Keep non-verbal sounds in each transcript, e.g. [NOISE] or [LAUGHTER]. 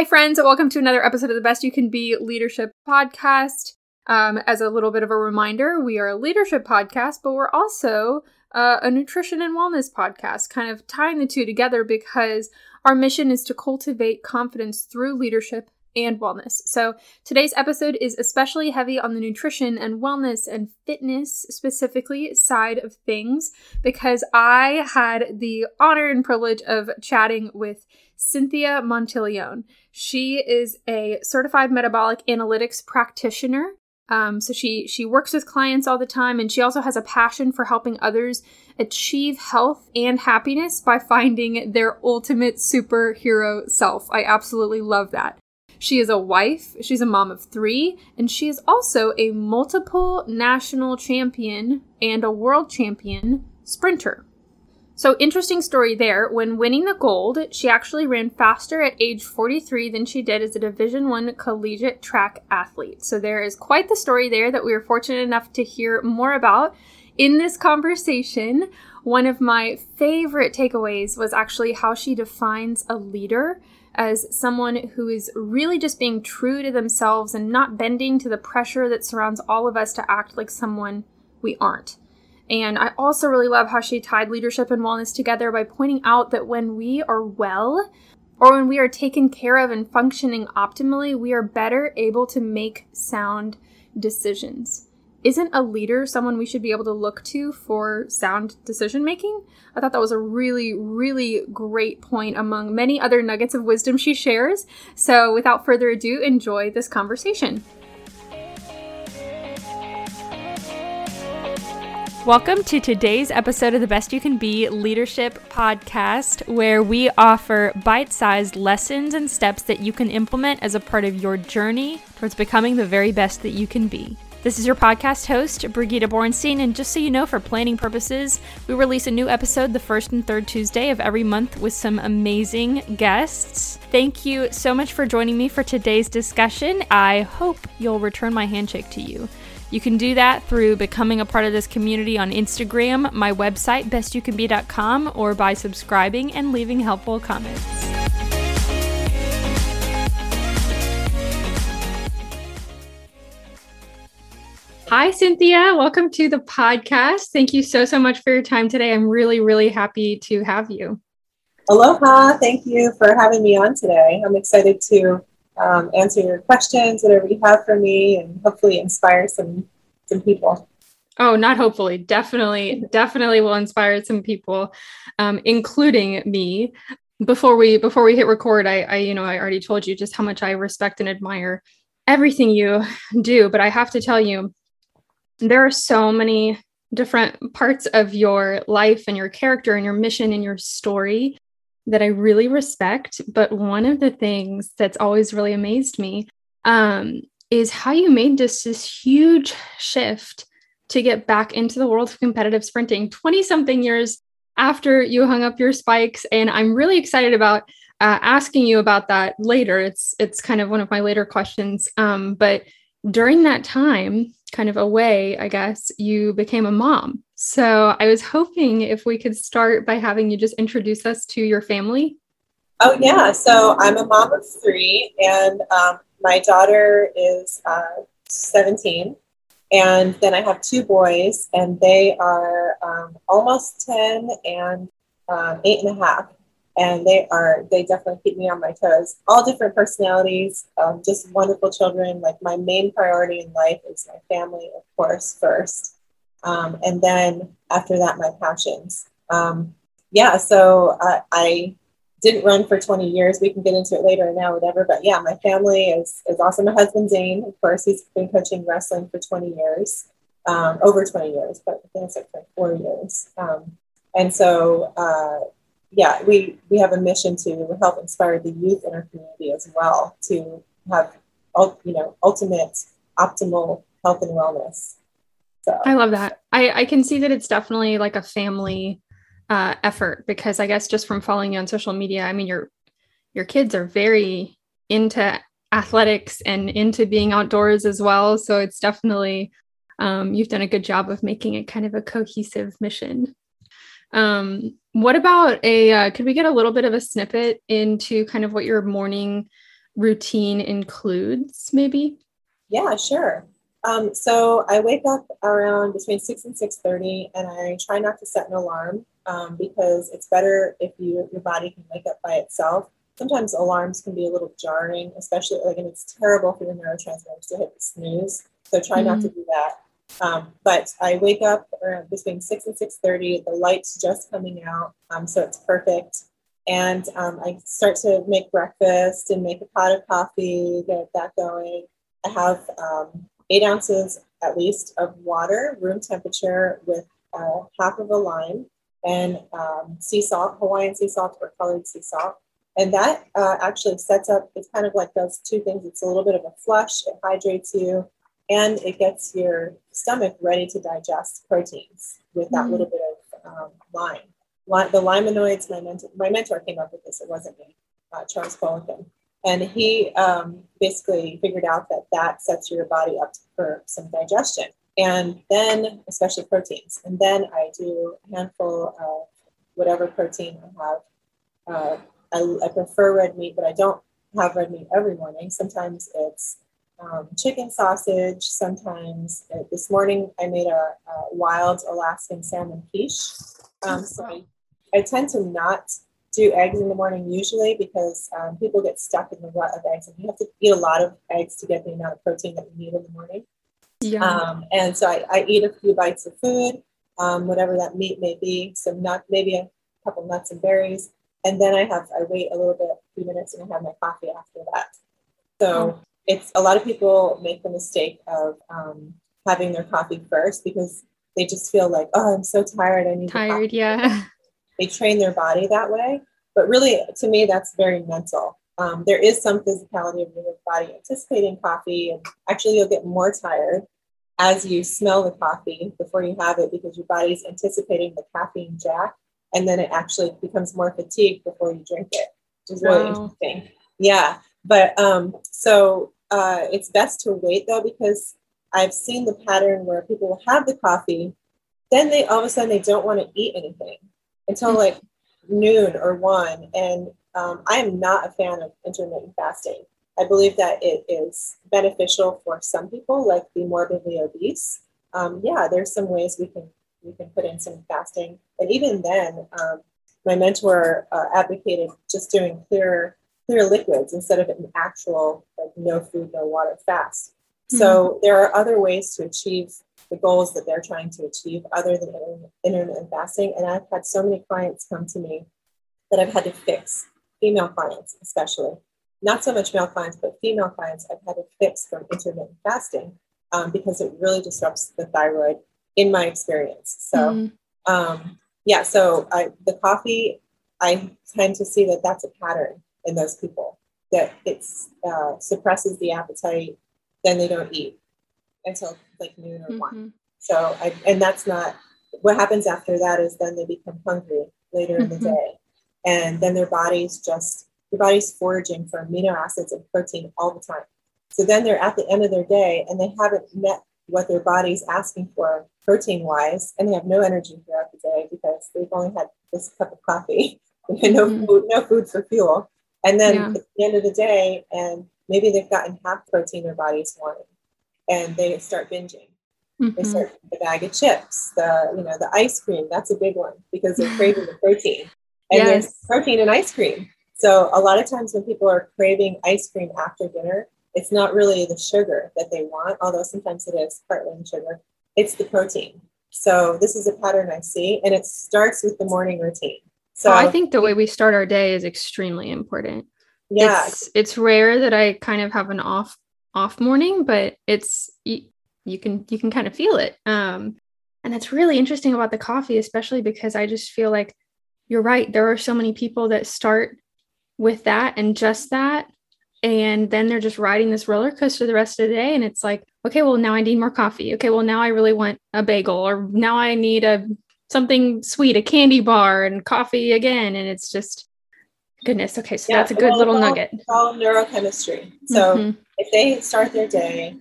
Hi, friends. Welcome to another episode of the Best You Can Be Leadership Podcast. Um, as a little bit of a reminder, we are a leadership podcast, but we're also uh, a nutrition and wellness podcast, kind of tying the two together because our mission is to cultivate confidence through leadership and wellness. So today's episode is especially heavy on the nutrition and wellness and fitness specifically side of things because I had the honor and privilege of chatting with Cynthia Monteleone. She is a certified metabolic analytics practitioner. Um, so she she works with clients all the time, and she also has a passion for helping others achieve health and happiness by finding their ultimate superhero self. I absolutely love that. She is a wife, she's a mom of three, and she is also a multiple national champion and a world champion sprinter. So interesting story there. When winning the gold, she actually ran faster at age 43 than she did as a Division 1 collegiate track athlete. So there is quite the story there that we were fortunate enough to hear more about in this conversation. One of my favorite takeaways was actually how she defines a leader as someone who is really just being true to themselves and not bending to the pressure that surrounds all of us to act like someone we aren't. And I also really love how she tied leadership and wellness together by pointing out that when we are well, or when we are taken care of and functioning optimally, we are better able to make sound decisions isn't a leader someone we should be able to look to for sound decision making? I thought that was a really, really great point among many other nuggets of wisdom she shares. So, without further ado, enjoy this conversation. Welcome to today's episode of the Best You Can Be Leadership Podcast, where we offer bite sized lessons and steps that you can implement as a part of your journey towards becoming the very best that you can be. This is your podcast host, Brigitta Borinstein, and just so you know, for planning purposes, we release a new episode the first and third Tuesday of every month with some amazing guests. Thank you so much for joining me for today's discussion. I hope you'll return my handshake to you. You can do that through becoming a part of this community on Instagram, my website, bestyoucanbe.com, or by subscribing and leaving helpful comments. Hi, Cynthia. Welcome to the podcast. Thank you so, so much for your time today. I'm really, really happy to have you. Aloha. Thank you for having me on today. I'm excited to um, answer your questions, whatever you have for me, and hopefully inspire some, some people. Oh, not hopefully. Definitely, definitely will inspire some people, um, including me. Before we before we hit record, I, I you know I already told you just how much I respect and admire everything you do, but I have to tell you, there are so many different parts of your life and your character and your mission and your story that I really respect. But one of the things that's always really amazed me um, is how you made this this huge shift to get back into the world of competitive sprinting 20 something years after you hung up your spikes. And i'm really excited about uh, asking you about that later. It's it's kind of one of my later questions. Um, but during that time kind of away, I guess, you became a mom. So I was hoping if we could start by having you just introduce us to your family. Oh, yeah. So I'm a mom of three, and um, my daughter is uh, 17. And then I have two boys, and they are um, almost 10 and um, eight and a half and they are they definitely keep me on my toes. All different personalities um, just wonderful children. Like my main priority in life is my family of course first. Um, and then after that my passions. Um, yeah so uh, i didn't run for 20 years. We can get into it later now whatever. But yeah my family is is awesome. My husband zane of course he's been coaching wrestling for 20 years um, over 20 years but i think it's like four years. Um, and so uh, yeah, we we have a mission to help inspire the youth in our community as well to have you know ultimate optimal health and wellness. So I love that. I I can see that it's definitely like a family uh, effort because I guess just from following you on social media, I mean your your kids are very into athletics and into being outdoors as well. So it's definitely um, you've done a good job of making it kind of a cohesive mission. Um, what about a? Uh, could we get a little bit of a snippet into kind of what your morning routine includes, maybe? Yeah, sure. Um, so I wake up around between six and six thirty, and I try not to set an alarm um, because it's better if you your body can wake up by itself. Sometimes alarms can be a little jarring, especially like, and it's terrible for your neurotransmitters to hit the snooze. So try mm-hmm. not to mm-hmm. do that. Um, but I wake up around between six and six thirty. The light's just coming out, um, so it's perfect. And um, I start to make breakfast and make a pot of coffee, get that going. I have um, eight ounces at least of water, room temperature, with uh, half of a lime and um, sea salt, Hawaiian sea salt or colored sea salt. And that uh, actually sets up, it's kind of like does two things. It's a little bit of a flush, it hydrates you, and it gets your stomach ready to digest proteins with that mm. little bit of um, lime. The limonoids, my mentor, my mentor came up with this, it wasn't me, uh, Charles Poliquin. And he um, basically figured out that that sets your body up for some digestion. And then, especially proteins. And then I do a handful of whatever protein I have. Uh, I, I, prefer red meat, but I don't have red meat every morning. Sometimes it's um, chicken sausage. Sometimes uh, this morning I made a, a, wild Alaskan salmon quiche. Um, so I, I tend to not do eggs in the morning usually because um, people get stuck in the rut of eggs and you have to eat a lot of eggs to get the amount of protein that you need in the morning. Yeah. Um, and so I, I, eat a few bites of food, um, whatever that meat may be, some nut, maybe a couple nuts and berries. And then I have, I wait a little bit, a few minutes and I have my coffee after that. So oh. It's a lot of people make the mistake of um, having their coffee first because they just feel like, oh, I'm so tired. I need tired. Yeah. [LAUGHS] they train their body that way. But really, to me, that's very mental. Um, there is some physicality of your body anticipating coffee, and actually, you'll get more tired as you smell the coffee before you have it because your body's anticipating the caffeine jack, and then it actually becomes more fatigued before you drink it, which is really interesting. Yeah, but um, so uh, it's best to wait though because I've seen the pattern where people will have the coffee, then they all of a sudden they don't want to eat anything until like noon or one. And um, I am not a fan of intermittent fasting. I believe that it is beneficial for some people, like the morbidly obese. Um, yeah, there's some ways we can we can put in some fasting, and even then, um, my mentor uh, advocated just doing clear clear liquids instead of an actual like no food, no water fast. Mm-hmm. So there are other ways to achieve the goals that they're trying to achieve other than intermittent fasting. And I've had so many clients come to me that I've had to fix, female clients especially. Not so much male clients, but female clients I've had to fix from intermittent fasting um, because it really disrupts the thyroid in my experience. So, mm um, yeah, so I, the coffee, I tend to see that that's a pattern in those people that it uh, suppresses the appetite, then they don't eat until like noon or mm-hmm. one. So I, and that's not what happens after that is then they become hungry later mm-hmm. in the mm-hmm. day. And then their body's just your body's foraging for amino acids and protein all the time. So then they're at the end of their day and they haven't met what their body's asking for protein wise, and they have no energy throughout the day because they've only had this cup of coffee [LAUGHS] and no mm-hmm. food, no food for fuel. And then yeah. at the end of the day, and maybe they've gotten half protein their body's wanting and they start binging. Mm-hmm. They start the bag of chips, the you know the ice cream. That's a big one because they're craving the protein, and yes. there's protein in ice cream. So a lot of times when people are craving ice cream after dinner, it's not really the sugar that they want, although sometimes it is partly in sugar. It's the protein. So this is a pattern I see, and it starts with the morning routine. So oh, I think the way we start our day is extremely important. Yeah, it's, it's rare that I kind of have an off off morning, but it's you, you can you can kind of feel it. Um, and that's really interesting about the coffee, especially because I just feel like you're right. There are so many people that start with that and just that, and then they're just riding this roller coaster the rest of the day. And it's like, okay, well now I need more coffee. Okay, well now I really want a bagel, or now I need a something sweet, a candy bar, and coffee again. And it's just goodness. Okay, so yeah, that's a good well, little all, nugget. It's all neurochemistry. So. Mm-hmm if they start their day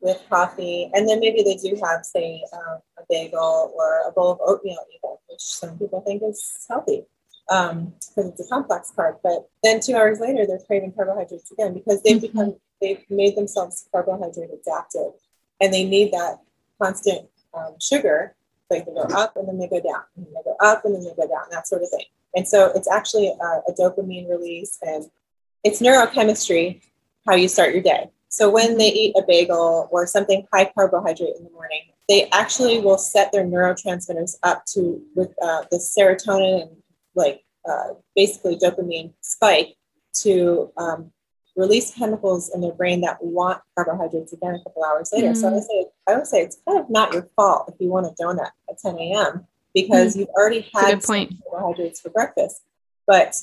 with coffee, and then maybe they do have, say, um, a bagel or a bowl of oatmeal, even, which some people think is healthy. um, because it's a complex carb. But then two hours later, they're craving carbohydrates again because they've mm-hmm. become they've made themselves carbohydrate adapted, and they need that constant um, sugar. Like they go up and then they go down, and then they go up and then they go down, that sort of thing. And so it's actually a, a dopamine release, and it's neurochemistry how you start your day. So when they eat a bagel or something high carbohydrate in the morning, they actually will set their neurotransmitters up to with uh, the serotonin and like uh, basically dopamine spike to um, release chemicals in their brain that want carbohydrates again a couple hours later. Mm. So I would say I would say it's kind of not your fault if you want a donut at 10 a.m. because mm. you've already had carbohydrates for breakfast. But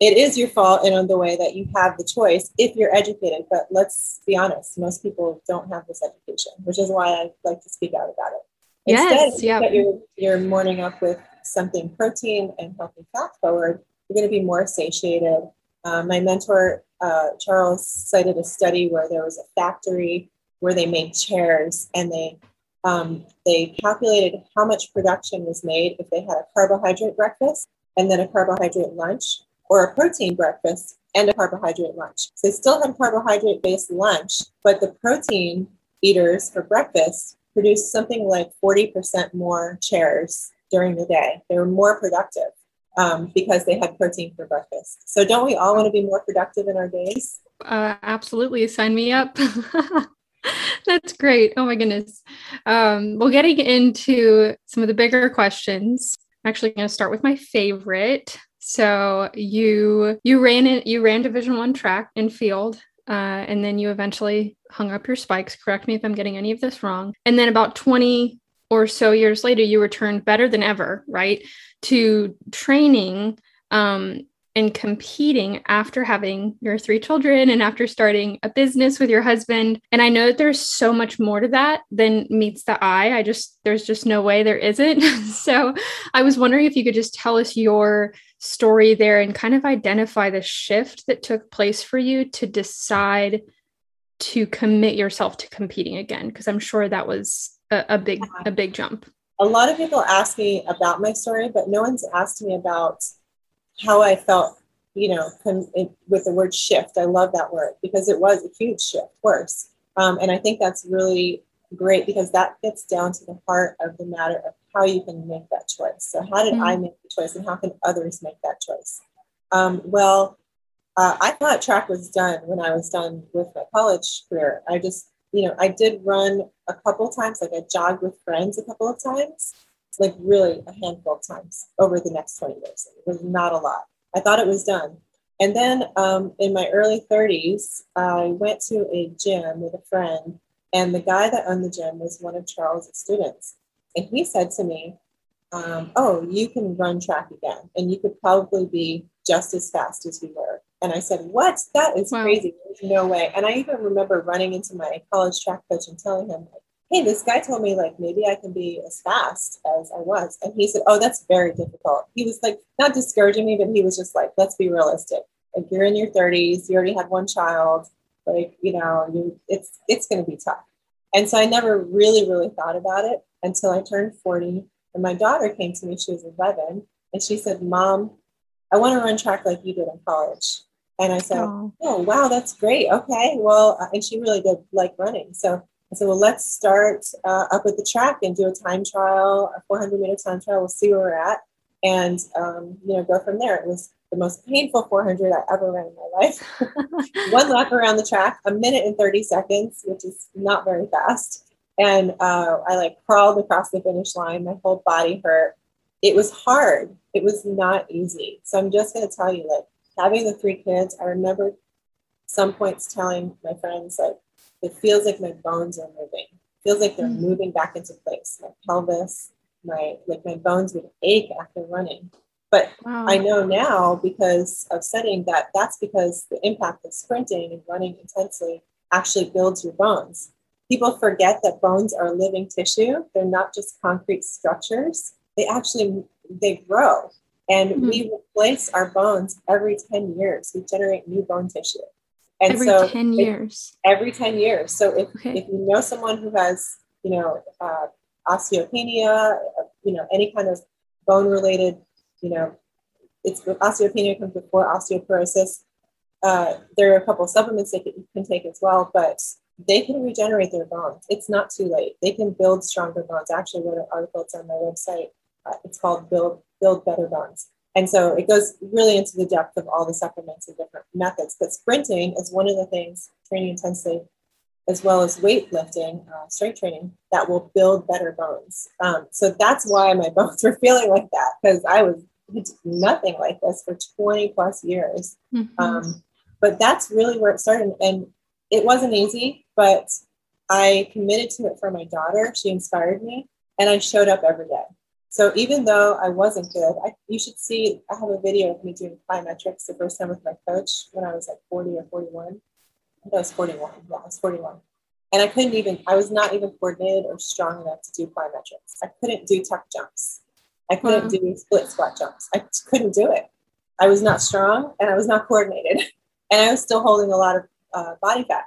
it is your fault in the way that you have the choice if you're educated. But let's be honest, most people don't have this education, which is why I like to speak out about it. Instead, yes, yeah. your, your morning up with something protein and healthy fat forward, you're going to be more satiated. Uh, my mentor, uh, Charles, cited a study where there was a factory where they made chairs and they um, they calculated how much production was made if they had a carbohydrate breakfast and then a carbohydrate lunch or a protein breakfast and a carbohydrate lunch. So they still had carbohydrate based lunch, but the protein eaters for breakfast produced something like 40% more chairs during the day. They were more productive um, because they had protein for breakfast. So don't we all want to be more productive in our days? Uh, absolutely. Sign me up. [LAUGHS] That's great. Oh my goodness. Um, well, getting into some of the bigger questions, I'm actually going to start with my favorite. So you you ran it you ran Division One track and field, uh, and then you eventually hung up your spikes. Correct me if I'm getting any of this wrong. And then about 20 or so years later, you returned better than ever, right, to training um, and competing after having your three children and after starting a business with your husband. And I know that there's so much more to that than meets the eye. I just, there's just no way there isn't. [LAUGHS] so I was wondering if you could just tell us your story there and kind of identify the shift that took place for you to decide to commit yourself to competing again because i'm sure that was a, a big a big jump a lot of people ask me about my story but no one's asked me about how I felt, you know, with the word shift. I love that word because it was a huge shift, worse. Um, and I think that's really great because that gets down to the heart of the matter of how you can make that choice. So, how did mm-hmm. I make the choice and how can others make that choice? Um, well, uh, I thought track was done when I was done with my college career. I just, you know, I did run a couple times, like I jogged with friends a couple of times, like really a handful of times over the next 20 years. It was not a lot. I thought it was done. And then um, in my early 30s, I went to a gym with a friend, and the guy that owned the gym was one of Charles's students. And he said to me, um, Oh, you can run track again, and you could probably be just as fast as we were. And I said, What? That is wow. crazy. There's no way. And I even remember running into my college track coach and telling him, like, hey, this guy told me like maybe I can be as fast as I was. And he said, oh, that's very difficult. He was like not discouraging me, but he was just like, let's be realistic. Like you're in your 30s, you already had one child, like, you know, you it's it's gonna be tough. And so I never really, really thought about it until I turned 40. And my daughter came to me, she was 11, and she said, Mom, I want to run track like you did in college. And I said, Oh, oh wow, that's great. Okay. Well, uh, and she really did like running. So I said, well, let's start uh, up at the track and do a time trial, a 400 meter time trial. We'll see where we're at, and um, you know, go from there. It was the most painful 400 I ever ran in my life. [LAUGHS] One lap around the track, a minute and 30 seconds, which is not very fast. And uh, I like crawled across the finish line. My whole body hurt. It was hard. It was not easy. So I'm just going to tell you, like having the three kids, I remember some points telling my friends like it feels like my bones are moving. It feels like they're mm. moving back into place. My pelvis, my like my bones would ache after running. But wow. I know now because of studying that that's because the impact of sprinting and running intensely actually builds your bones. People forget that bones are living tissue. They're not just concrete structures. They actually they grow. And mm-hmm. we replace our bones every 10 years. We generate new bone tissue. And every so 10 years. every 10 years. So if, okay. if you know someone who has, you know, uh, osteopenia, you know, any kind of bone related, you know, it's osteopenia comes before osteoporosis. Uh, there are a couple of supplements that you can take as well, but they can regenerate their bones. It's not too late. They can build stronger bones. Actually, wrote an article. It's on my website. Uh, it's called "Build Build Better Bones," and so it goes really into the depth of all the supplements and different methods. But sprinting is one of the things training intensely, as well as weightlifting, uh, strength training, that will build better bones. Um, so that's why my [LAUGHS] bones were feeling like that because I was nothing like this for 20 plus years. Mm-hmm. Um, but that's really where it started. And it wasn't easy, but I committed to it for my daughter. She inspired me, and I showed up every day. So even though I wasn't good, I, you should see. I have a video of me doing plyometrics the first time with my coach when I was like 40 or 41. I think I was 41. Yeah, I was 41. And I couldn't even, I was not even coordinated or strong enough to do plyometrics. I couldn't do tuck jumps. I couldn't wow. do split squat jumps. I couldn't do it. I was not strong and I was not coordinated. [LAUGHS] And I was still holding a lot of uh, body fat.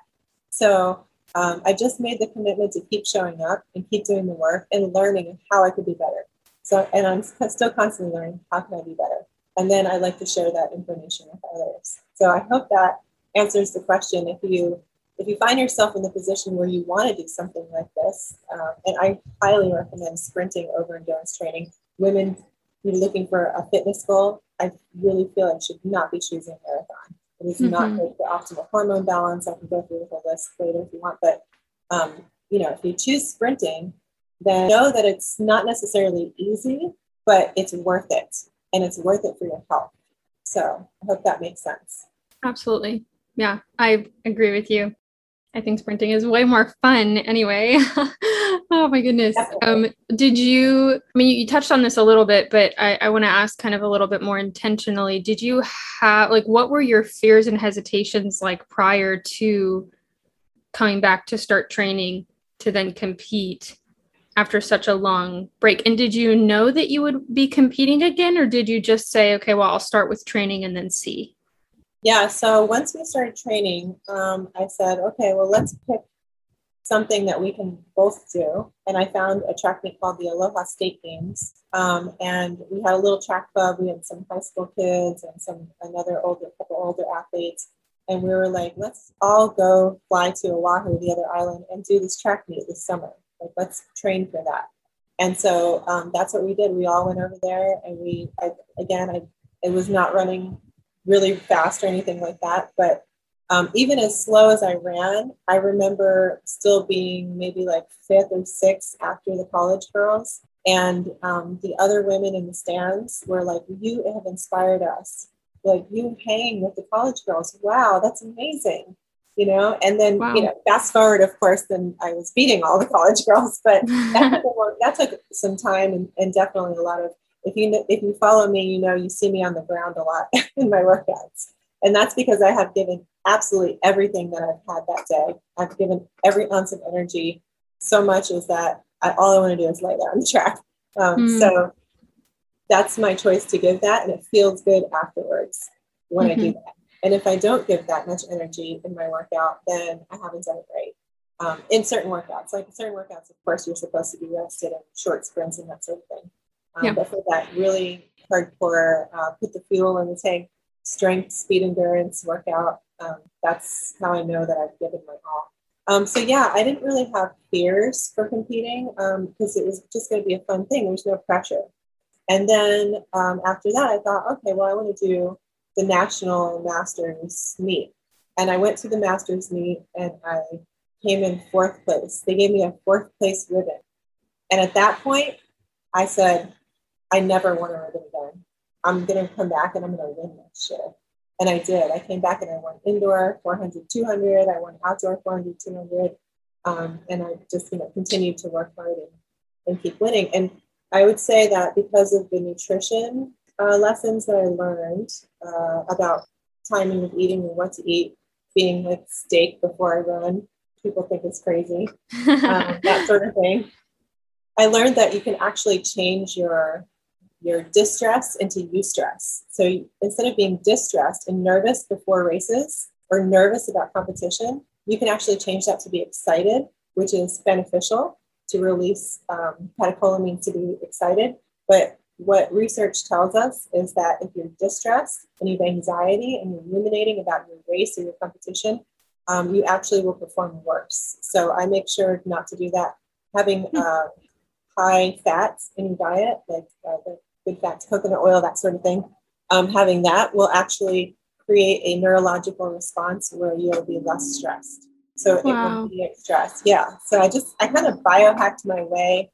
So um, I just made the commitment to keep showing up and keep doing the work and learning how I could be better. So, and I'm still constantly learning how can I be better. And then I like to share that information with others. So I hope that answers the question. If you if you find yourself in the position where you want to do something like this, um, and I highly recommend sprinting over endurance training. Women you're looking for a fitness goal, I really feel I should not be choosing marathon. It is mm-hmm. not the optimal hormone balance. I can go through the whole list later if you want, but um, you know, if you choose sprinting, then know that it's not necessarily easy, but it's worth it, and it's worth it for your health. So I hope that makes sense. Absolutely. Yeah, I agree with you. I think sprinting is way more fun anyway. [LAUGHS] oh my goodness. Um, did you, I mean, you touched on this a little bit, but I, I want to ask kind of a little bit more intentionally. Did you have, like, what were your fears and hesitations like prior to coming back to start training to then compete after such a long break? And did you know that you would be competing again, or did you just say, okay, well, I'll start with training and then see? Yeah, so once we started training, um, I said, okay, well, let's pick something that we can both do. And I found a track meet called the Aloha State Games. Um, and we had a little track club. We had some high school kids and some another older couple older athletes. And we were like, let's all go fly to Oahu, the other island, and do this track meet this summer. Like, let's train for that. And so um, that's what we did. We all went over there, and we, I, again, I, it was not running really fast or anything like that. But um, even as slow as I ran, I remember still being maybe like fifth or sixth after the college girls. And um, the other women in the stands were like, You have inspired us. Like, you hang with the college girls. Wow, that's amazing. You know, and then, wow. you know, fast forward, of course, then I was beating all the [LAUGHS] college girls, but [LAUGHS] that, took, that took some time and, and definitely a lot of if you if you follow me, you know you see me on the ground a lot [LAUGHS] in my workouts, and that's because I have given absolutely everything that I've had that day. I've given every ounce of energy. So much is that I, all I want to do is lay there on the track. Um, mm. So that's my choice to give that, and it feels good afterwards when mm-hmm. I do mm-hmm. that. And if I don't give that much energy in my workout, then I haven't done it right. Um, in certain workouts, like certain workouts, of course, you're supposed to be rested and short sprints and that sort of thing. Um, yeah. But for that really hardcore, uh, put the fuel in the tank, strength, speed, endurance workout, um, that's how I know that I've given my all. Um, so yeah, I didn't really have fears for competing because um, it was just going to be a fun thing. There's no pressure. And then um, after that, I thought, okay, well, I want to do the national masters meet. And I went to the masters meet and I came in fourth place. They gave me a fourth place ribbon. And at that point, I said, I never want to win again. I'm going to come back and I'm going to win next year. And I did. I came back and I won indoor 400, 200. I won outdoor 400, 200. Um, and I just you know continued to work hard and, and keep winning. And I would say that because of the nutrition uh, lessons that I learned uh, about timing of eating and what to eat, being like steak before I run, people think it's crazy, um, [LAUGHS] that sort of thing. I learned that you can actually change your your distress into eustress. So instead of being distressed and nervous before races or nervous about competition, you can actually change that to be excited, which is beneficial to release um, catecholamine to be excited. But what research tells us is that if you're distressed and you have anxiety and you're ruminating about your race or your competition, um, you actually will perform worse. So I make sure not to do that. Having hmm. uh, high fats in your diet, like uh, the good fats, coconut oil, that sort of thing, um, having that will actually create a neurological response where you'll be less stressed. So wow. it will be stress. Yeah. So I just, I kind of biohacked my way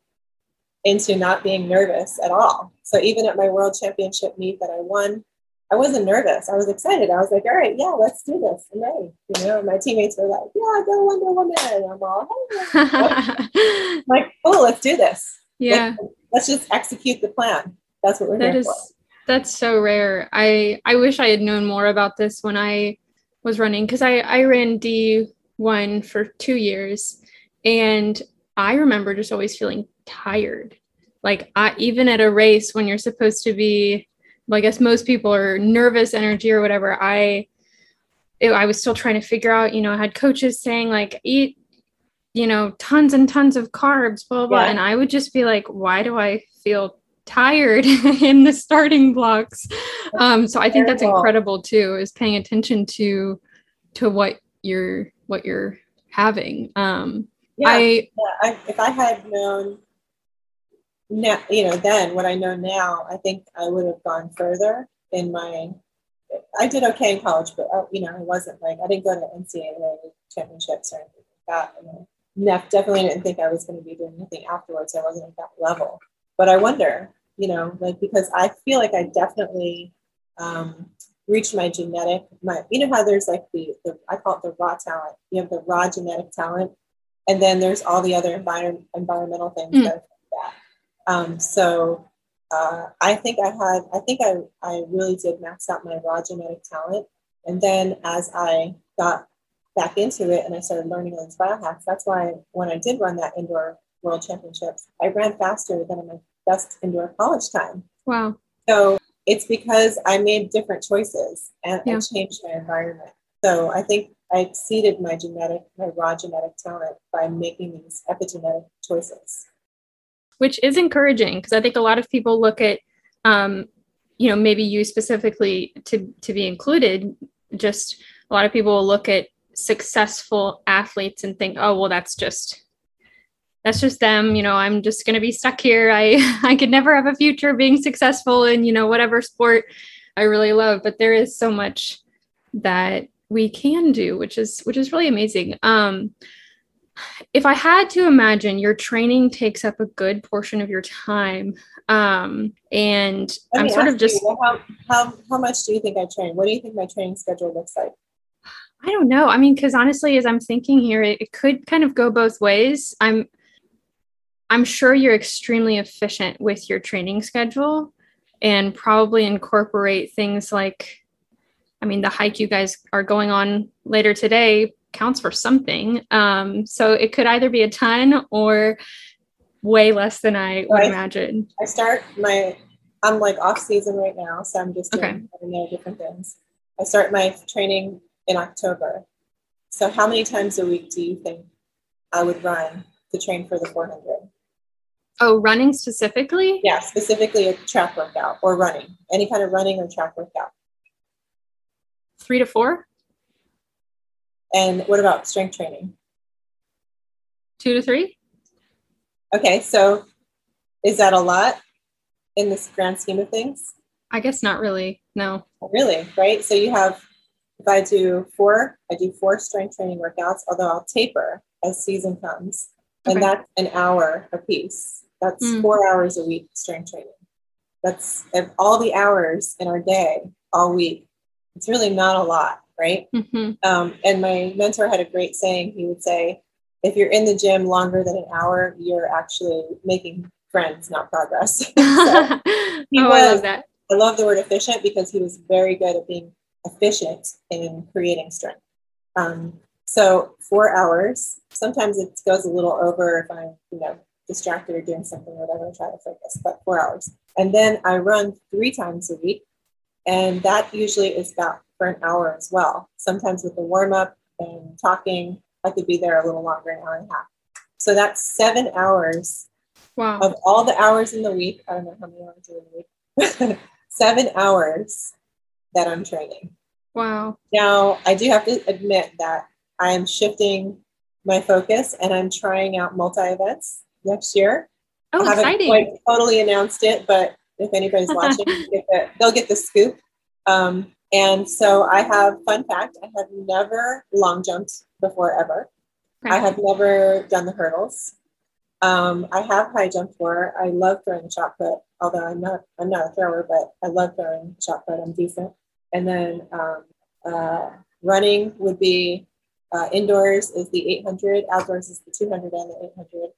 into not being nervous at all. So even at my world championship meet that I won, I wasn't nervous. I was excited. I was like, all right, yeah, let's do this. I'm ready. You know, my teammates were like, yeah, go Wonder Woman. And I'm all, hey. [LAUGHS] like, oh, let's do this. Yeah. Let's, let's, just execute the plan. That's what we're that is, for. That's so rare. I, I wish I had known more about this when I was running because I, I ran D1 for two years. And I remember just always feeling tired. Like I, even at a race when you're supposed to be well, I guess most people are nervous energy or whatever. I it, I was still trying to figure out, you know, I had coaches saying like eat, you know, tons and tons of carbs, blah blah. Yeah. And I would just be like, why do I feel tired [LAUGHS] in the starting blocks? Um, so I think that's incredible too, is paying attention to to what you're what you're having. Um yeah, I, yeah. I if I had known now, you know, then what I know now, I think I would have gone further in my. I did okay in college, but uh, you know, I wasn't like I didn't go to NCAA championships or anything like that. I mean, Neff definitely didn't think I was going to be doing anything afterwards. I wasn't at that level, but I wonder, you know, like because I feel like I definitely um, reached my genetic. My, you know how there's like the, the I call it the raw talent. You have the raw genetic talent, and then there's all the other environment environmental things mm. that um, so uh, I think I had, I think I, I really did max out my raw genetic talent. And then as I got back into it and I started learning all these biohacks, that's why when I did run that indoor world championships, I ran faster than my best indoor college time. Wow. So it's because I made different choices and yeah. I changed my environment. So I think I exceeded my genetic, my raw genetic talent by making these epigenetic choices which is encouraging because I think a lot of people look at, um, you know, maybe you specifically to to be included. Just a lot of people will look at successful athletes and think, oh, well, that's just that's just them. You know, I'm just going to be stuck here. I [LAUGHS] I could never have a future being successful in you know whatever sport I really love. But there is so much that we can do, which is which is really amazing. Um, if I had to imagine, your training takes up a good portion of your time. Um, and Let I'm sort of just you, how, how, how much do you think I train? What do you think my training schedule looks like? I don't know. I mean, because honestly, as I'm thinking here, it, it could kind of go both ways. I'm I'm sure you're extremely efficient with your training schedule and probably incorporate things like I mean, the hike you guys are going on later today counts for something. Um, so it could either be a ton or way less than I would imagine. I start my, I'm like off season right now, so I'm just doing okay. different things. I start my training in October. So how many times a week do you think I would run to train for the 400? Oh, running specifically? Yeah, specifically a track workout or running, any kind of running or track workout. Three to four? And what about strength training? Two to three. Okay, so is that a lot in this grand scheme of things? I guess not really. No. Really, right? So you have, if I do four, I do four strength training workouts, although I'll taper as season comes. Okay. And that's an hour a piece. That's mm. four hours a week strength training. That's all the hours in our day all week. It's really not a lot right? Mm-hmm. Um, and my mentor had a great saying. He would say, if you're in the gym longer than an hour, you're actually making friends, not progress. [LAUGHS] so [LAUGHS] oh, was, I love that. I love the word efficient because he was very good at being efficient in creating strength. Um, so four hours. Sometimes it goes a little over if I'm, you know, distracted or doing something or whatever, I try to focus, but four hours. And then I run three times a week. And that usually is about for an hour as well. Sometimes with the warm up and talking, I could be there a little longer, an hour and a half. So that's seven hours Wow. Of all the hours in the week, I don't know how many hours in the week, [LAUGHS] seven hours that I'm training. Wow. Now, I do have to admit that I am shifting my focus and I'm trying out multi events next year. Oh, I haven't exciting. quite totally announced it, but if anybody's [LAUGHS] watching, they'll get the scoop. Um, and so I have, fun fact, I have never long jumped before ever. Okay. I have never done the hurdles. Um, I have high jump for. I love throwing shot put, although I'm not I'm not a thrower, but I love throwing shot put. I'm decent. And then um, uh, running would be uh, indoors is the 800, outdoors is the 200 and the 800.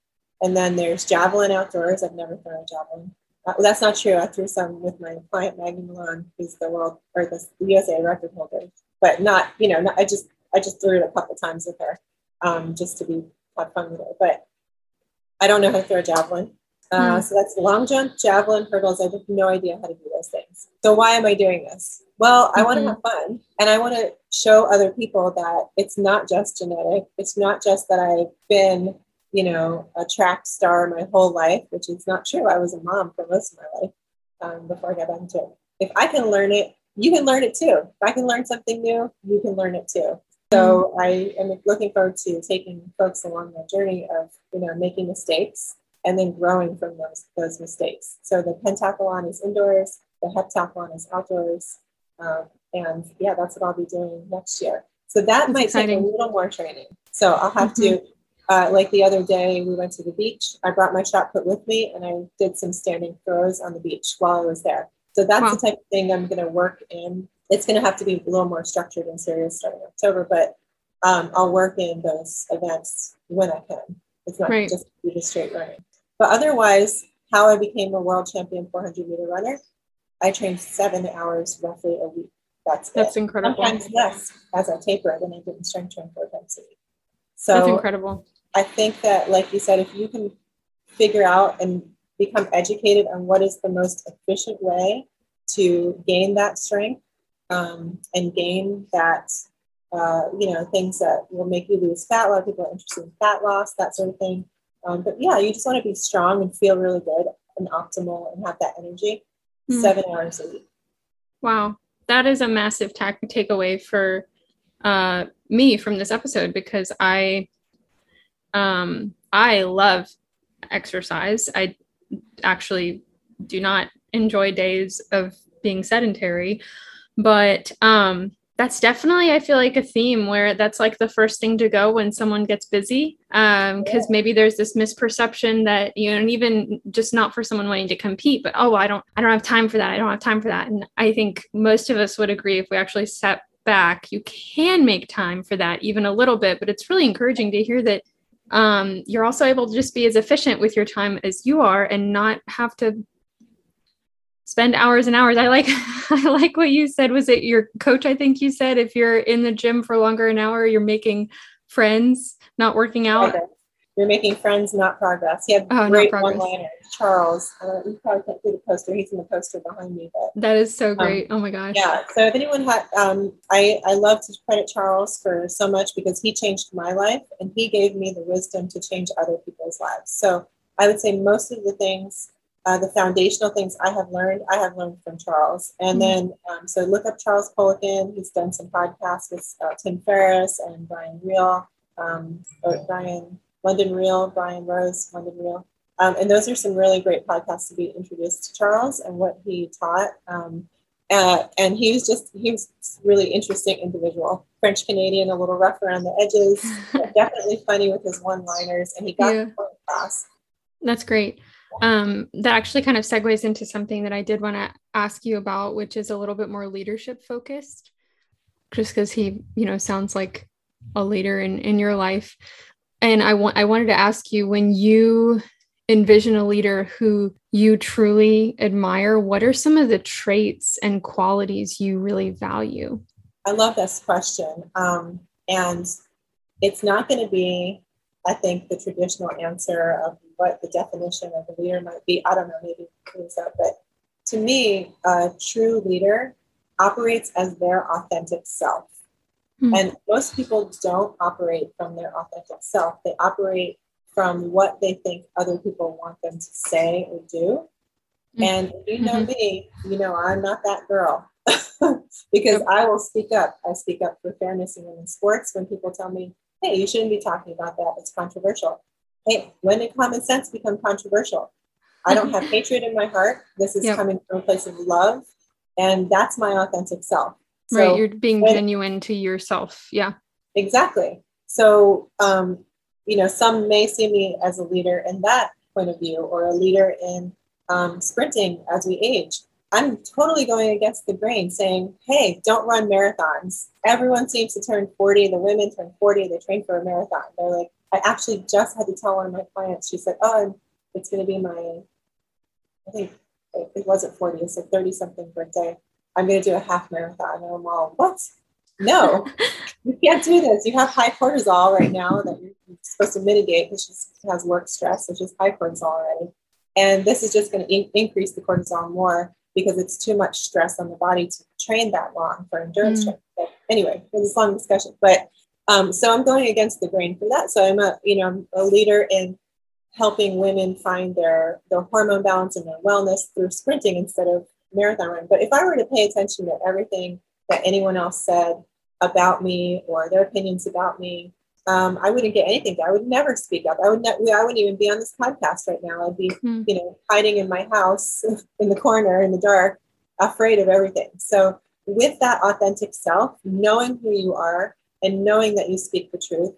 And then there's javelin outdoors. I've never thrown a javelin. Uh, well, that's not true. I threw some with my client Maggie Malone, who's the world or the USA record holder, but not you know not, I just I just threw it a couple times with her um, just to be have fun with her. But I don't know how to throw a javelin. Uh, Mm. So that's long jump, javelin, hurdles. I have no idea how to do those things. So why am I doing this? Well, I want to have fun and I want to show other people that it's not just genetic. It's not just that I've been, you know, a track star my whole life, which is not true. I was a mom for most of my life um, before I got into it. If I can learn it, you can learn it too. If I can learn something new, you can learn it too. So I am looking forward to taking folks along the journey of, you know, making mistakes and then growing from those those mistakes. So the pentathlon is indoors, the heptathlon is outdoors, um, and yeah, that's what I'll be doing next year. So that That's might exciting. take a little more training. So I'll have to, uh, like the other day, we went to the beach. I brought my shot put with me, and I did some standing throws on the beach while I was there. So that's Wow. the type of thing I'm going to work in. It's going to have to be a little more structured and serious starting October, but um, I'll work in those events when I can. It's not Right. just be the straight running. But otherwise, how I became a world champion 400 meter runner, I trained seven hours roughly a week. That's That's it. incredible. Sometimes less as I tapered and I didn't strength train four times a week. That's incredible. I think that, like you said, if you can figure out and become educated on what is the most efficient way to gain that strength um, and gain that, uh, you know, things that will make you lose fat. A lot of people are interested in fat loss, that sort of thing. Um, but yeah, you just want to be strong and feel really good and optimal and have that energy Hmm. seven hours a week. Wow. That is a massive ta- takeaway for uh, me from this episode because I um, I love exercise. I actually do not enjoy days of being sedentary, but um, that's definitely I feel like a theme where that's like the first thing to go when someone gets busy. Um, because maybe there's this misperception that you know, and even just not for someone wanting to compete, but oh, I don't, I don't have time for that. I don't have time for that. And I think most of us would agree if we actually step back, you can make time for that even a little bit. But it's really encouraging to hear that um, you're also able to just be as efficient with your time as you are and not have to spend hours and hours. I like [LAUGHS] I like what you said. Was it your coach? I think you said if you're in the gym for longer an hour, you're making friends, not working out. Progress. You're making friends, not progress. He had Oh, great one-liners. Charles, uh, you probably can't see the poster. He's in the poster behind me, but That is so great. oh my gosh. Yeah. So if anyone had, um, I I love to credit Charles for so much because he changed my life and he gave me the wisdom to change other people's lives. So I would say most of the things, uh, the foundational things I have learned, I have learned from Charles. And Mhm. then um, so look up Charles Poliquin. He's done some podcasts with uh, Tim Ferriss and Brian Reel, um, or Brian London Real, Brian Rose, London Real. Um, and those are some really great podcasts to be introduced to Charles and what he taught. Um, uh, and he was just, he was really interesting individual. French Canadian, a little rough around the edges, [LAUGHS] definitely funny with his one liners. And he got Yeah. across. That's great. Um, that actually kind of segues into something that I did want to ask you about, which is a little bit more leadership focused, just because he, you know, sounds like a leader in, in your life. And I want I wanted to ask you when you envision a leader who you truly admire, what are some of the traits and qualities you really value? I love this question. Um, and it's not going to be, I think, the traditional answer of what the definition of a leader might be. I don't know, maybe is that, but to me, a true leader operates as their authentic self. Hmm. And most people don't operate from their authentic self. They operate from what they think other people want them to say or do. Mm-hmm. And you know mm-hmm. me, you know, I'm not that girl [LAUGHS] because I will speak up. I speak up for fairness in women's sports when people tell me, hey, you shouldn't be talking about that. It's controversial. Hey, when did common sense become controversial? I don't [LAUGHS] have hatred in my heart. This is yep. coming from a place of love. And that's my authentic self. So right. You're being genuine to yourself. Yeah. Exactly. So, um, you know, some may see me as a leader in that point of view or a leader in um, sprinting as we age. I'm totally going against the grain saying, hey, don't run marathons. Everyone seems to turn 40. The women turn 40, they train for a marathon. They're like, I actually just had to tell one of my clients, she said, oh, it's going to be my, I think it wasn't 40, it's like 30 something birthday. I'm going to do a half marathon. And I'm all, what? No, [LAUGHS] you can't do this. You have high cortisol right now that you're supposed to mitigate because she has work stress, which is high cortisol already. And this is just going to in- increase the cortisol more because it's too much stress on the body to train that long for endurance mm. training. But anyway, for this long discussion, but um, so I'm going against the grain for that. So I'm a, you know, I'm a leader in helping women find their their hormone balance and their wellness through sprinting instead of marathon running. But if I were to pay attention to everything that anyone else said about me or their opinions about me, um, I wouldn't get anything. I would never speak up. I would not. I wouldn't even be on this podcast right now. I'd be, mm. you know, hiding in my house [LAUGHS] in the corner in the dark, afraid of everything. So, with that authentic self, knowing who you are and knowing that you speak the truth,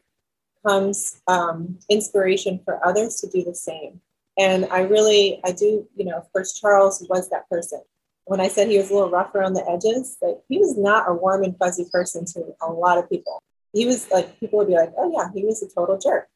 comes um, inspiration for others to do the same. And I really, I do, you know, of course, Charles was that person. When I said he was a little rough around the edges, that he was not a warm and fuzzy person to a lot of people he was like people would be like, oh yeah, he was a total jerk,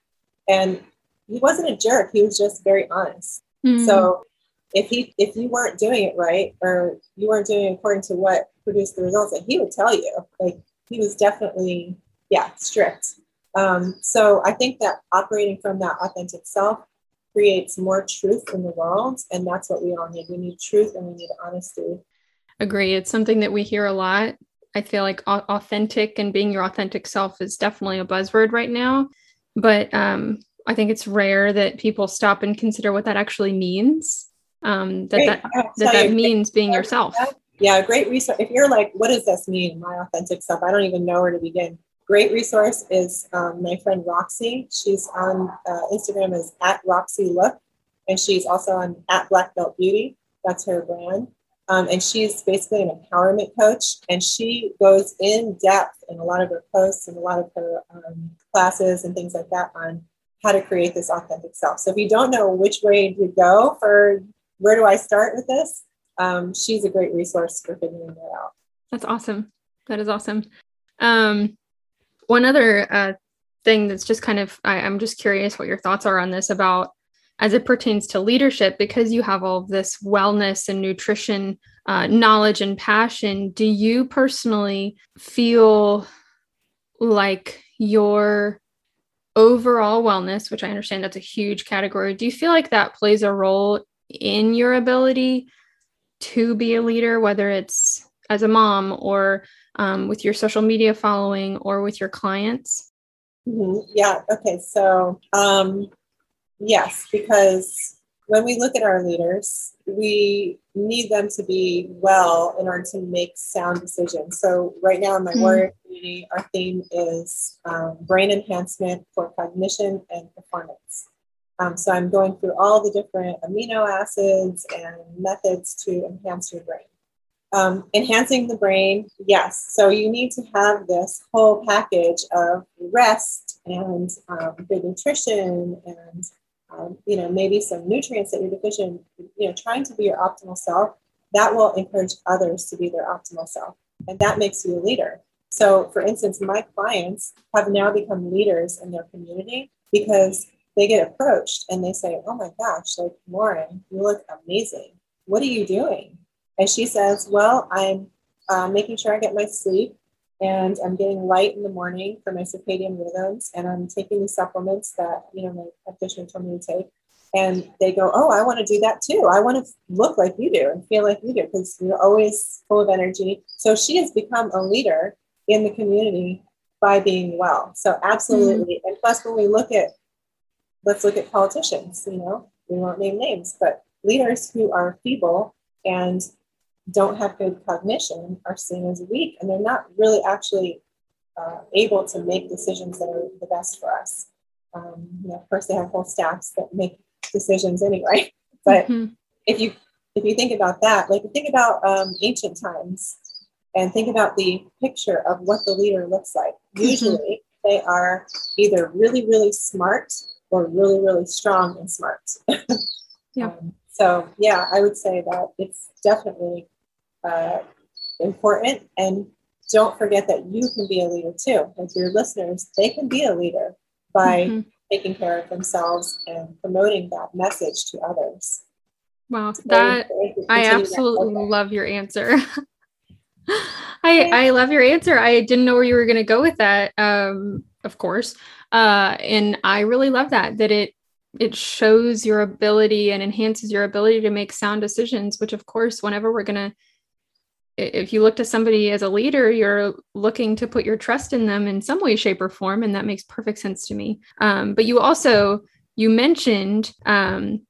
and he wasn't a jerk. He was just very honest. Mm-hmm. So if he if you weren't doing it right or you weren't doing it according to what produced the results, that he would tell you. Like he was definitely yeah strict. Um, so I think that operating from that authentic self creates more truth in the world, and that's what we all need. We need truth and we need honesty. Agree. It's something that we hear a lot I feel like authentic and being your authentic self is definitely a buzzword right now. But um, I think it's rare that people stop and consider what that actually means. Um, that that, that, that means being yourself. Yeah, great resource. If you're like, what does this mean, my authentic self? I don't even know where to begin. Great resource is um, my friend Roxy. She's on uh, Instagram as at Roxy Look, and she's also on at Black Belt Beauty. That's her brand. Um, and she's basically an empowerment coach, and she goes in depth in a lot of her posts and a lot of her um, classes and things like that on how to create this authentic self. So if you don't know which way to go for where do I start with this, um, she's a great resource for figuring that out. That's awesome. That is awesome. Um, one other uh, thing that's just kind of, I, I'm just curious what your thoughts are on this about as it pertains to leadership because you have all of this wellness and nutrition uh, knowledge and passion. Do you personally feel like your overall wellness which i understand that's a huge category do you feel like that plays a role in your ability to be a leader whether it's as a mom or um, with your social media following or with your clients mm-hmm. yeah okay so um, Yes, because when we look at our leaders, we need them to be well in order to make sound decisions. So, right now in my mm-hmm. warrior community, our theme is um, brain enhancement for cognition and performance. Um, so, I'm going through all the different amino acids and methods to enhance your brain. Um, enhancing the brain, yes. So, you need to have this whole package of rest and um, good nutrition and um, you know, maybe some nutrients that you're deficient, you know, trying to be your optimal self, that will encourage others to be their optimal self. And that makes you a leader. So, for instance, my clients have now become leaders in their community because they get approached and they say, Oh my gosh, like Lauren, you look amazing. What are you doing? And she says, Well, I'm uh, making sure I get my sleep and I'm getting light in the morning for my circadian rhythms, and I'm taking the supplements that you know my practitioner told me to take. And they go, "Oh, I want to do that too. I want to look like you do and feel like you do because you're always full of energy." So she has become a leader in the community by being well. So absolutely, mm-hmm. and plus when we look at let's look at politicians. You know, we won't name names, but leaders who are feeble and don't have good cognition are seen as weak, and they're not really actually uh, able to make decisions that are the best for us. Um, you know, of course, they have whole staffs that make decisions anyway. [LAUGHS] But mm-hmm. if you if you think about that, like think about um, ancient times, and think about the picture of what the leader looks like. Mm-hmm. Usually, they are either really really smart or really really strong and smart. [LAUGHS] yeah. Um, so yeah, I would say that it's definitely uh, important and don't forget that you can be a leader too. Like your listeners, they can be a leader by mm-hmm. taking care of themselves and promoting that message to others. Wow, that I absolutely that love your answer. [LAUGHS] I I love your answer. I didn't know where you were going to go with that. Um, of course, uh, and I really love that that it it shows your ability and enhances your ability to make sound decisions. Which, of course, whenever we're going to if you look to somebody as a leader, you're looking to put your trust in them in some way, shape, or form, and that makes perfect sense to me. Um, but you also you mentioned um,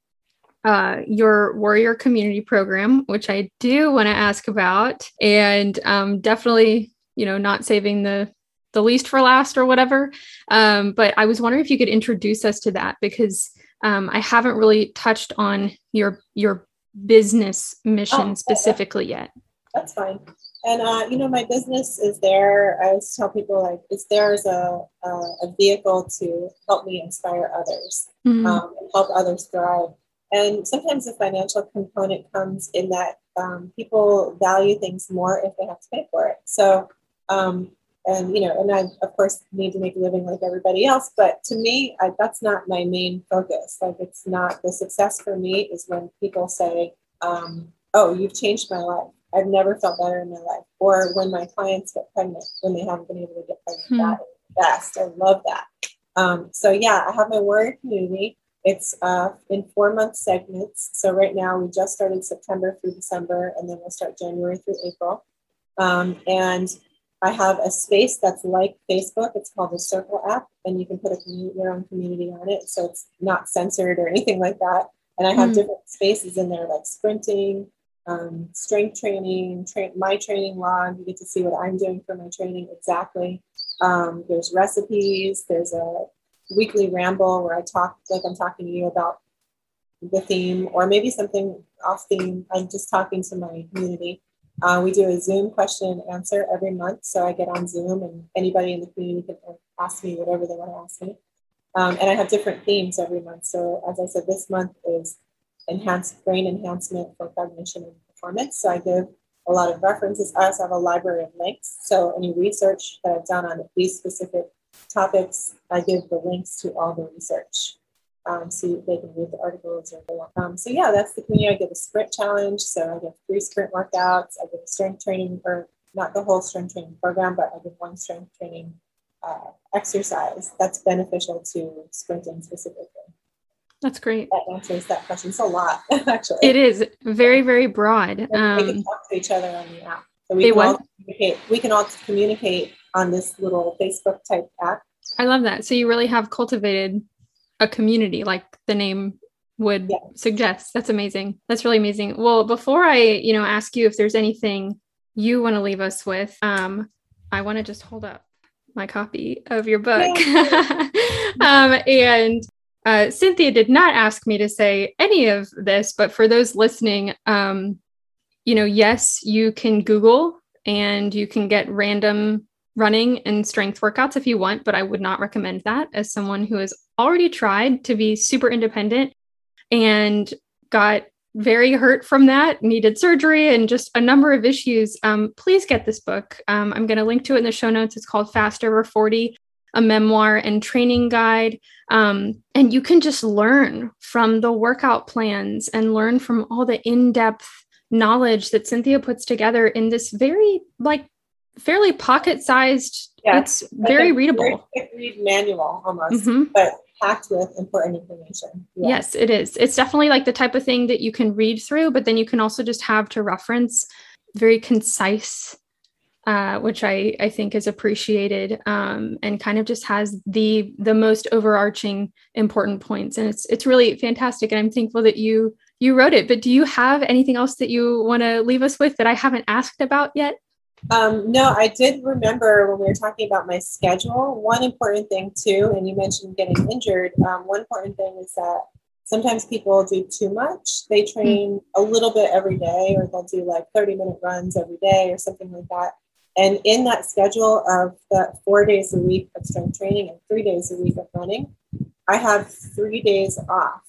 uh, your warrior community program, which I do want to ask about, and um, definitely, you know, not saving the the least for last or whatever. Um, but I was wondering if you could introduce us to that because um, I haven't really touched on your your business mission oh, specifically yet that's fine. And uh, you know, my business is there. I always tell people like it's there as a a, a vehicle to help me inspire others mm-hmm. um, and help others thrive. And sometimes the financial component comes in that um, people value things more if they have to pay for it. So, um, and you know, and I of course need to make a living like everybody else. But to me, I, that's not my main focus. Like, it's not the success for me is when people say, um, "Oh, you've changed my life." I've never felt better in my life. Or when my clients get pregnant, when they haven't been able to get pregnant, hmm. that is the best. I love that. Um, so yeah, I have my warrior community. It's uh, in four month segments. So right now we just started September through December, and then we'll start January through April. Um, and I have a space that's like Facebook. It's called the Circle app, and you can put a community, your own community on it, so it's not censored or [LAUGHS] anything like that. And I have mm. different spaces in there, like sprinting, um, strength training, tra- my training log. You get to see what I'm doing for my training exactly. Um, there's recipes. There's a weekly ramble where I talk like I'm talking to you about the theme or maybe something off theme. I'm just talking to my community. Uh, we do a Zoom question and answer every month. So I get on Zoom and anybody in the community can ask me whatever they want to ask me. Um, and I have different themes every month. So as I said, this month is enhanced brain enhancement for cognition and performance. So I give a lot of references. I also have a library of links. So any research that I've done on these specific topics, I give the links to all the research. Um, so they can read the articles or go. Um, so yeah, that's the community. I give a sprint challenge. So I give three sprint workouts. I give a strength training, or not the whole strength training program, but I give one strength training uh, exercise that's beneficial to sprinting specifically. That's great. That answers that question. It's a lot, [LAUGHS] actually. It is very, very broad. Um, we can talk to each other on the app. So we can, all communicate, we can all communicate on this little Facebook type app. I love that. So you really have cultivated a community like the name would yeah. suggest. That's amazing. That's really amazing. Well, before I, you know, ask you if there's anything you want to leave us with, um, I want to just hold up my copy of your book. [LAUGHS] um, and uh, Cynthia did not ask me to say any of this, but for those listening, um, you know, yes, you can Google and you can get random running and strength workouts if you want, but I would not recommend that as someone who has already tried to be super independent and got very hurt from that, needed surgery, and just a number of issues. Um, please get this book. Um, I'm going to link to it in the show notes. It's called Fast Over 40 a memoir and training guide. Um, and you can just learn from the workout plans and learn from all the in depth knowledge that Cynthia puts together in this very, like, fairly pocket sized. Yeah, it's very readable. Read manual almost, mm-hmm. but packed with important information. Yeah. Yes, it is. It's definitely like the type of thing that you can read through, but then you can also just have to reference very concise uh, which I, I think is appreciated um, and kind of just has the the most overarching important points and it's it's really fantastic and I'm thankful that you you wrote it but do you have anything else that you want to leave us with that I haven't asked about yet um, no, I did remember when we were talking about my schedule. One important thing too, and you mentioned getting injured. Um, one important thing is that sometimes people do too much. They train a little bit every day, or they'll do like 30 minute runs every day, or something like that. And in that schedule of the four days a week of strength training and three days a week of running, I have three days off.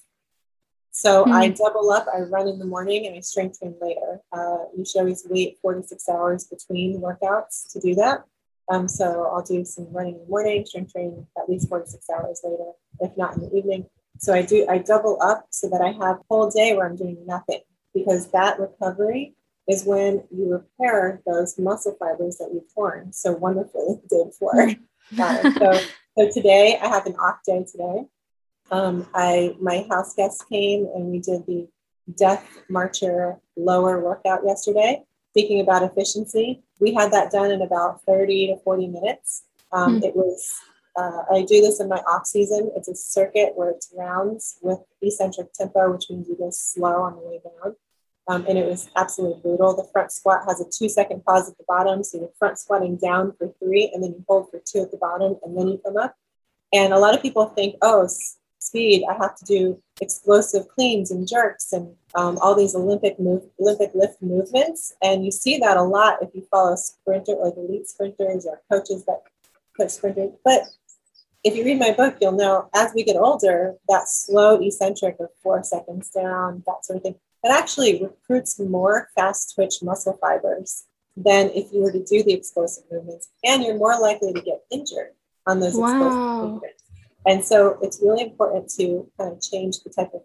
So mm-hmm. I double up. I run in the morning and I strength train later. Uh, you should always wait four to six hours between workouts to do that. Um, so I'll do some running in the morning, strength training at least four to six hours later, if not in the evening. So I do I double up so that I have a whole day where I'm doing nothing because that recovery is when you repair those muscle fibers that you've torn so wonderfully did before. uh, [LAUGHS] so, so today I have an off day today. Um, I my house guests came and we did the Death Marcher lower workout yesterday. Thinking about efficiency, we had that done in about 30 to 40 minutes. Um, mm-hmm. It was uh, I do this in my off season. It's a circuit where it's rounds with eccentric tempo, which means you go slow on the way down um, and it was absolutely brutal. The front squat has a two second pause at the bottom. So you're front squatting down for three, and then you hold for two at the bottom, and then you come up. And a lot of people think, oh, speed, I have to do explosive cleans and jerks and um, all these Olympic move, Olympic lift movements. And you see that a lot if you follow sprinter, like elite sprinters or coaches that coach sprinters. But if you read my book, you'll know as we get older, that slow eccentric of four seconds down, that sort of thing, it actually recruits more fast twitch muscle fibers than if you were to do the explosive movements, and you're more likely to get injured on those wow. explosive movements. And so it's really important to kind of change the type of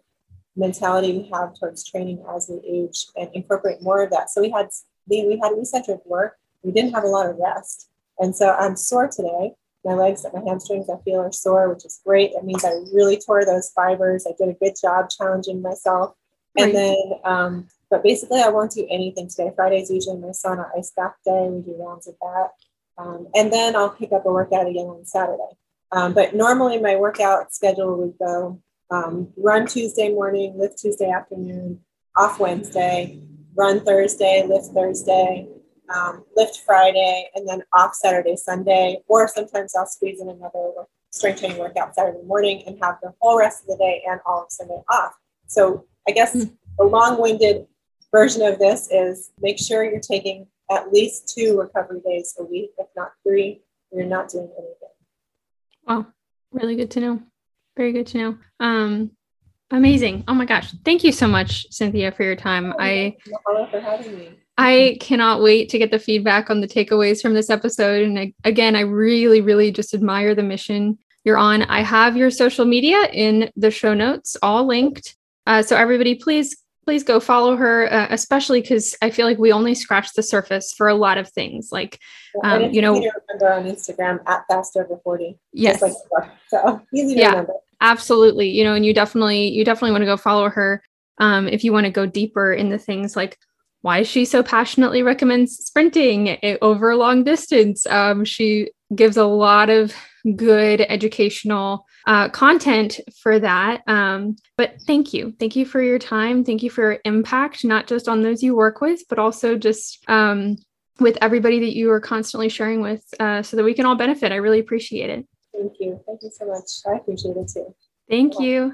mentality we have towards training as we age and incorporate more of that. So we had we had eccentric work. We didn't have a lot of rest, and so I'm sore today. My legs and my hamstrings I feel are sore, which is great. That means I really tore those fibers. I did a good job challenging myself and then, um, but basically, I won't do anything today. Friday is usually my sauna ice bath day. We do rounds of that. Um, and then I'll pick up a workout again on Saturday. Um, but normally, my workout schedule would go um, run Tuesday morning, lift Tuesday afternoon, off Wednesday, run Thursday, lift Thursday, um, lift Friday, and then off Saturday, Sunday. Or sometimes I'll squeeze in another strength training workout Saturday morning and have the whole rest of the day and all of Sunday off. So I guess mm. the long winded version of this is make sure you're taking at least two recovery days a week, if not three, you're not doing anything. Wow, really good to know. Very good to know. Um, amazing. Oh my gosh. Thank you so much, Cynthia, for your time. Oh, I for having me. I cannot wait to get the feedback on the takeaways from this episode. And I, again, I really, really just admire the mission you're on. I have your social media in the show notes, all linked. Uh, so everybody, please please go follow her, uh, especially because I feel like we only scratch the surface for a lot of things. Like, um, you know, remember on Instagram at fast over 40. Yes. Like so easy to yeah, remember. Absolutely. You know, and you definitely, you definitely want to go follow her. Um, if you want to go deeper in the things like why she so passionately recommends sprinting over long distance. Um, she gives a lot of good educational uh, content for that. Um, but thank you. Thank you for your time. Thank you for your impact, not just on those you work with, but also just um, with everybody that you are constantly sharing with uh, so that we can all benefit. I really appreciate it. Thank you. Thank you so much. I appreciate it too. Thank you.